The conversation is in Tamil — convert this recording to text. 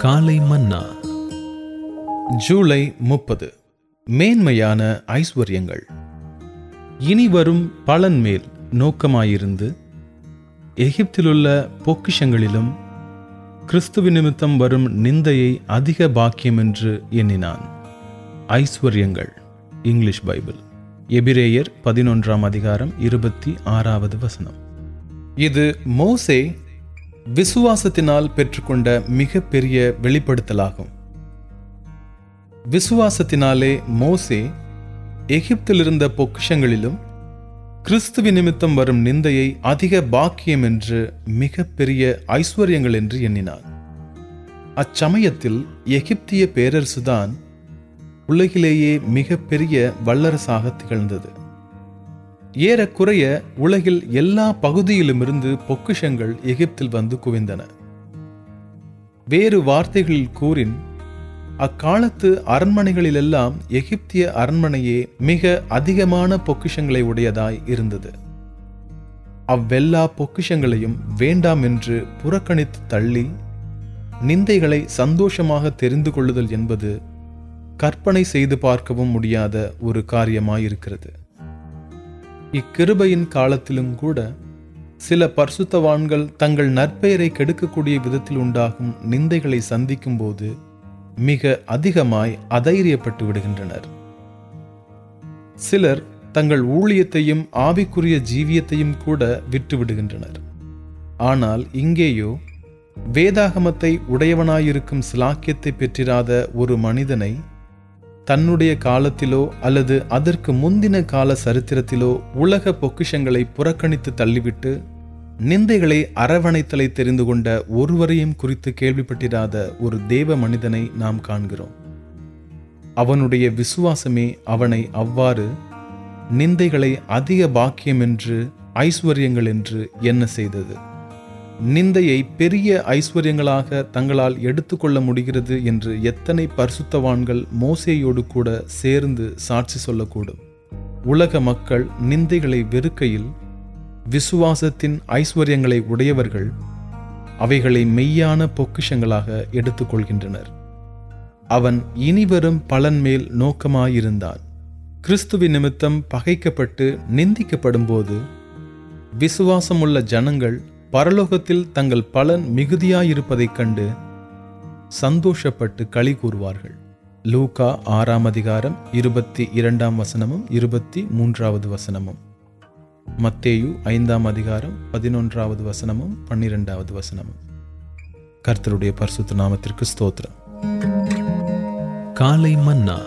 காலை மன்னா. ஜூலை முப்பது. மேன்மையான ஐஸ்வர்யங்கள். இனி வரும் பலன் மேல் நோக்கமாயிருந்து எகிப்திலுள்ள பொக்கிஷங்களிலும் கிறிஸ்துவ நிமித்தம் வரும் நிந்தையை அதிக பாக்கியம் என்று எண்ணினான். ஐஸ்வர்யங்கள். English Bible. எபிரேயர் பதினொன்றாம் அதிகாரம் இருபத்தி ஆறாவது வசனம். இது மோசே விசுவாசத்தினால் பெற்றுக்கொண்ட மிக பெரிய வெளிப்படுத்தலாகும். விசுவாசத்தினாலே மோசே எகிப்திலிருந்த பொக்கிஷங்களிலும் கிறிஸ்துவி நிமித்தம் வரும் நிந்தையை அதிக பாக்கியம் என்று மிக பெரிய ஐஸ்வர்யங்கள் என்று எண்ணினார். அச்சமயத்தில் எகிப்திய பேரரசுதான் உலகிலேயே மிக பெரிய வல்லரசாக திகழ்ந்தது. ஏறக்குறைய உலகில் எல்லா பகுதியிலுமிருந்து பொக்கிஷங்கள் எகிப்தில் வந்து குவிந்தன. வேறு வார்த்தைகளில் கூறின் அக்காலத்து அரண்மனைகளிலெல்லாம் எகிப்திய அரண்மனையே மிக அதிகமான பொக்கிஷங்களை உடையதாய் இருந்தது. அவ்வெல்லா பொக்கிஷங்களையும் வேண்டாம் என்று புறக்கணித்து தள்ளி நிந்தைகளை சந்தோஷமாக தெரிந்து கொள்ளுதல் என்பது கற்பனை செய்து பார்க்கவும் முடியாத ஒரு காரியமாயிருக்கிறது. இக்கிருபையின் காலத்திலும் கூட சில பர்சுத்தவான்கள் தங்கள் நற்பெயரை கெடுக்கக்கூடிய விதத்தில் உண்டாகும் நிந்தைகளை சந்திக்கும் போது மிக அதிகமாய் அதைரியப்பட்டு விடுகின்றனர். சிலர் தங்கள் ஊழியத்தையும் ஆவிக்குரிய ஜீவியத்தையும் கூட விட்டு விடுகின்றனர். ஆனால் இங்கேயோ வேதாகமத்தை உடையவனாயிருக்கும் சிலாக்கியத்தை பெற்றிராத ஒரு மனிதனை தன்னுடைய காலத்திலோ அல்லது அதற்கு முந்தின கால சரித்திரத்திலோ உலக பொக்கிஷங்களை புறக்கணித்து தள்ளிவிட்டு நிந்தைகளை அரவணைத்தலை தெரிந்து கொண்ட ஒருவரையும் குறித்து கேள்விப்பட்டிராத ஒரு தேவ மனிதனை நாம் காண்கிறோம். அவனுடைய விசுவாசமே அவனை அவ்வாறு நிந்தைகளை அதிக பாக்கியம் என்று ஐஸ்வர்யங்கள் என்று என்ன செய்தது. நிந்தையை பெரிய ஐஸ்வர்யங்களாக தங்களால் எடுத்துக்கொள்ள முடிகிறது என்று எத்தனை பரிசுத்தவான்கள் மோசேயோடு கூட சேர்ந்து சாட்சி சொல்லக்கூடும். உலக மக்கள் நிந்தைகளை வெறுக்கையில் விசுவாசத்தின் ஐஸ்வர்யங்களை உடையவர்கள் அவைகளை மெய்யான பொக்கிஷங்களாக எடுத்துக்கொள்கின்றனர். அவன் இனிவரும் பலன் மேல் நோக்கமாயிருந்தான். கிறிஸ்துவ நிமித்தம் பகைக்கப்பட்டு நிந்திக்கப்படும்போது விசுவாசமுள்ள ஜனங்கள் பரலோகத்தில் தங்கள் பலன் மிகுதியாயிருப்பதைக் கண்டு சந்தோஷப்பட்டு களி கூறுவார்கள். லூகா ஆறாம் அதிகாரம் இருபத்தி இரண்டாம் வசனமும் இருபத்தி மூன்றாவது வசனமும். மத்தேயு ஐந்தாம் அதிகாரம் பதினொன்றாவது வசனமும் பன்னிரெண்டாவது வசனமும். கர்த்தருடைய பரிசுத்த நாமத்திற்கு ஸ்தோத்திரம். காலை மன்னா.